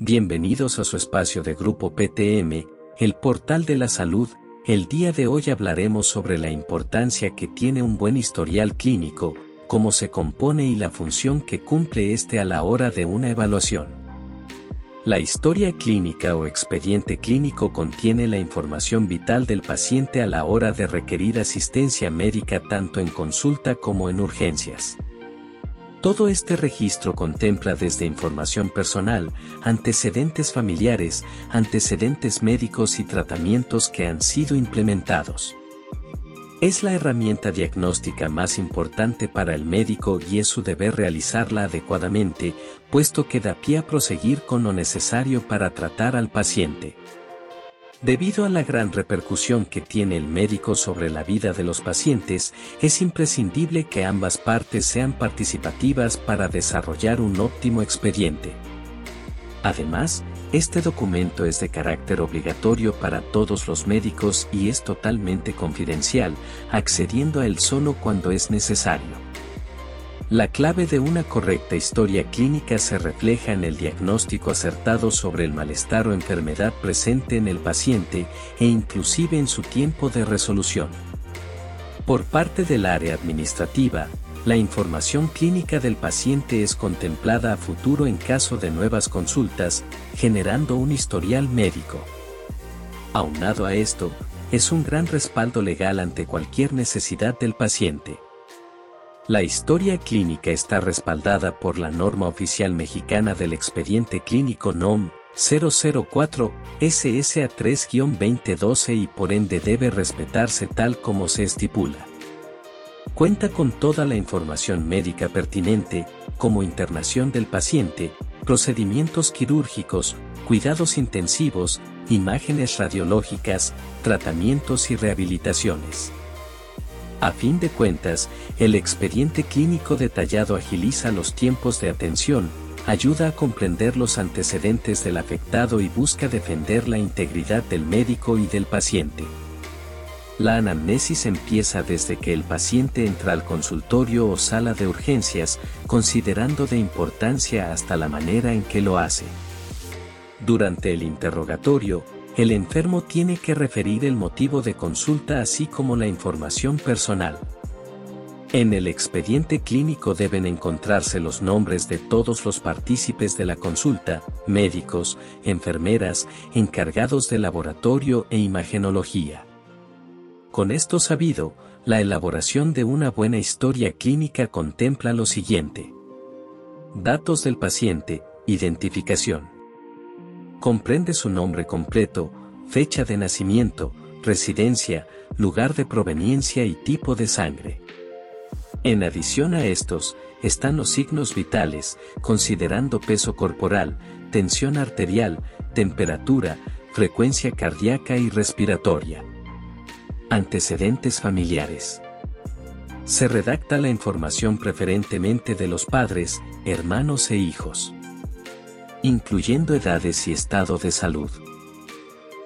Bienvenidos a su espacio de Grupo PTM, el portal de la salud. El día de hoy hablaremos sobre la importancia que tiene un buen historial clínico, cómo se compone y la función que cumple este a la hora de una evaluación. La historia clínica o expediente clínico contiene la información vital del paciente a la hora de requerir asistencia médica tanto en consulta como en urgencias. Todo este registro contempla desde información personal, antecedentes familiares, antecedentes médicos y tratamientos que han sido implementados. Es la herramienta diagnóstica más importante para el médico y es su deber realizarla adecuadamente, puesto que da pie a proseguir con lo necesario para tratar al paciente. Debido a la gran repercusión que tiene el médico sobre la vida de los pacientes, es imprescindible que ambas partes sean participativas para desarrollar un óptimo expediente. Además, este documento es de carácter obligatorio para todos los médicos y es totalmente confidencial, accediendo a él solo cuando es necesario. La clave de una correcta historia clínica se refleja en el diagnóstico acertado sobre el malestar o enfermedad presente en el paciente e inclusive en su tiempo de resolución. Por parte del área administrativa, la información clínica del paciente es contemplada a futuro en caso de nuevas consultas, generando un historial médico. Aunado a esto, es un gran respaldo legal ante cualquier necesidad del paciente. La historia clínica está respaldada por la norma oficial mexicana del expediente clínico NOM 004 SSA 3-2012 y por ende debe respetarse tal como se estipula. Cuenta con toda la información médica pertinente, como internación del paciente, procedimientos quirúrgicos, cuidados intensivos, imágenes radiológicas, tratamientos y rehabilitaciones. A fin de cuentas, el expediente clínico detallado agiliza los tiempos de atención, ayuda a comprender los antecedentes del afectado y busca defender la integridad del médico y del paciente. La anamnesis empieza desde que el paciente entra al consultorio o sala de urgencias, considerando de importancia hasta la manera en que lo hace. Durante el interrogatorio, el enfermo tiene que referir el motivo de consulta así como la información personal. En el expediente clínico deben encontrarse los nombres de todos los partícipes de la consulta, médicos, enfermeras, encargados de laboratorio e imagenología. Con esto sabido, la elaboración de una buena historia clínica contempla lo siguiente. Datos del paciente, identificación comprende su nombre completo, fecha de nacimiento, residencia, lugar de proveniencia y tipo de sangre. En adición a estos, están los signos vitales, considerando peso corporal, tensión arterial, temperatura, frecuencia cardíaca y respiratoria. Antecedentes familiares. Se redacta la información preferentemente de los padres, hermanos e hijos incluyendo edades y estado de salud.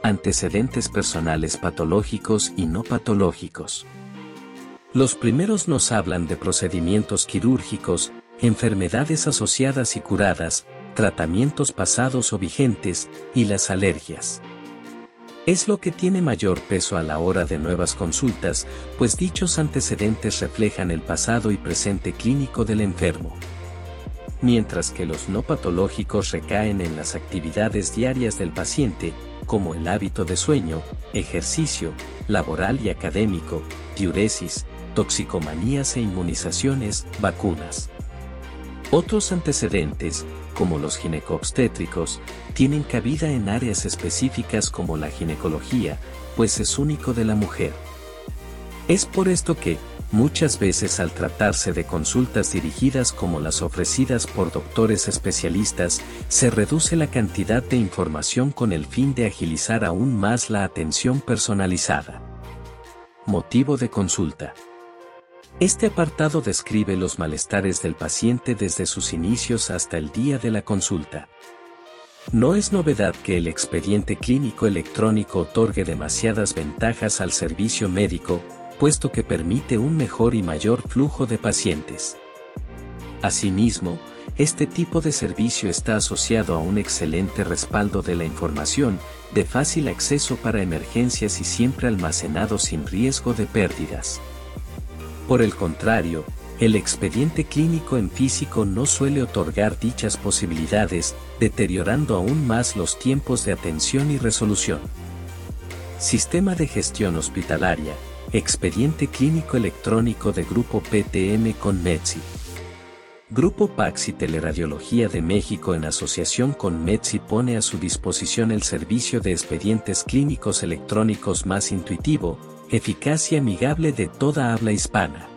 Antecedentes personales patológicos y no patológicos. Los primeros nos hablan de procedimientos quirúrgicos, enfermedades asociadas y curadas, tratamientos pasados o vigentes, y las alergias. Es lo que tiene mayor peso a la hora de nuevas consultas, pues dichos antecedentes reflejan el pasado y presente clínico del enfermo mientras que los no patológicos recaen en las actividades diarias del paciente, como el hábito de sueño, ejercicio, laboral y académico, diuresis, toxicomanías e inmunizaciones, vacunas. Otros antecedentes, como los ginecoobstétricos, tienen cabida en áreas específicas como la ginecología, pues es único de la mujer. Es por esto que, Muchas veces al tratarse de consultas dirigidas como las ofrecidas por doctores especialistas, se reduce la cantidad de información con el fin de agilizar aún más la atención personalizada. Motivo de consulta. Este apartado describe los malestares del paciente desde sus inicios hasta el día de la consulta. No es novedad que el expediente clínico electrónico otorgue demasiadas ventajas al servicio médico, puesto que permite un mejor y mayor flujo de pacientes. Asimismo, este tipo de servicio está asociado a un excelente respaldo de la información, de fácil acceso para emergencias y siempre almacenado sin riesgo de pérdidas. Por el contrario, el expediente clínico en físico no suele otorgar dichas posibilidades, deteriorando aún más los tiempos de atención y resolución. Sistema de gestión hospitalaria, expediente clínico electrónico de Grupo PTM con METSI. Grupo Paxi Teleradiología de México en asociación con METSI pone a su disposición el servicio de expedientes clínicos electrónicos más intuitivo, eficaz y amigable de toda habla hispana.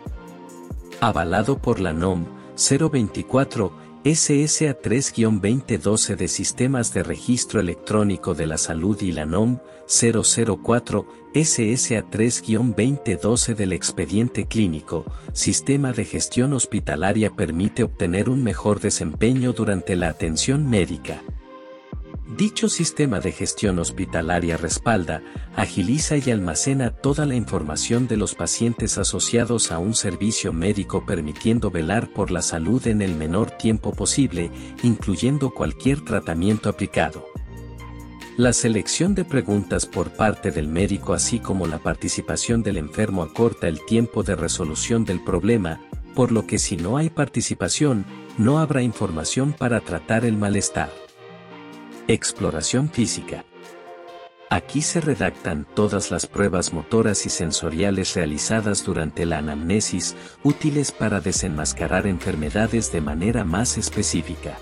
Avalado por la NOM 024 SSA 3-2012 de Sistemas de Registro Electrónico de la Salud y la NOM 004 SSA 3-2012 del expediente clínico, sistema de gestión hospitalaria permite obtener un mejor desempeño durante la atención médica. Dicho sistema de gestión hospitalaria respalda, agiliza y almacena toda la información de los pacientes asociados a un servicio médico permitiendo velar por la salud en el menor tiempo posible, incluyendo cualquier tratamiento aplicado. La selección de preguntas por parte del médico así como la participación del enfermo acorta el tiempo de resolución del problema, por lo que si no hay participación, no habrá información para tratar el malestar. Exploración física. Aquí se redactan todas las pruebas motoras y sensoriales realizadas durante la anamnesis, útiles para desenmascarar enfermedades de manera más específica.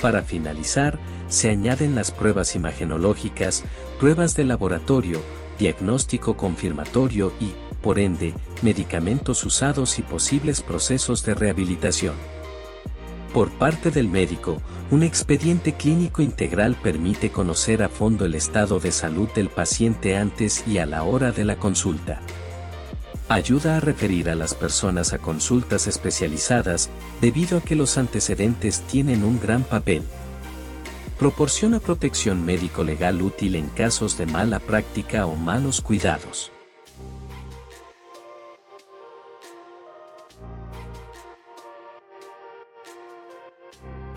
Para finalizar, se añaden las pruebas imagenológicas, pruebas de laboratorio, diagnóstico confirmatorio y, por ende, medicamentos usados y posibles procesos de rehabilitación. Por parte del médico, un expediente clínico integral permite conocer a fondo el estado de salud del paciente antes y a la hora de la consulta. Ayuda a referir a las personas a consultas especializadas, debido a que los antecedentes tienen un gran papel. Proporciona protección médico-legal útil en casos de mala práctica o malos cuidados.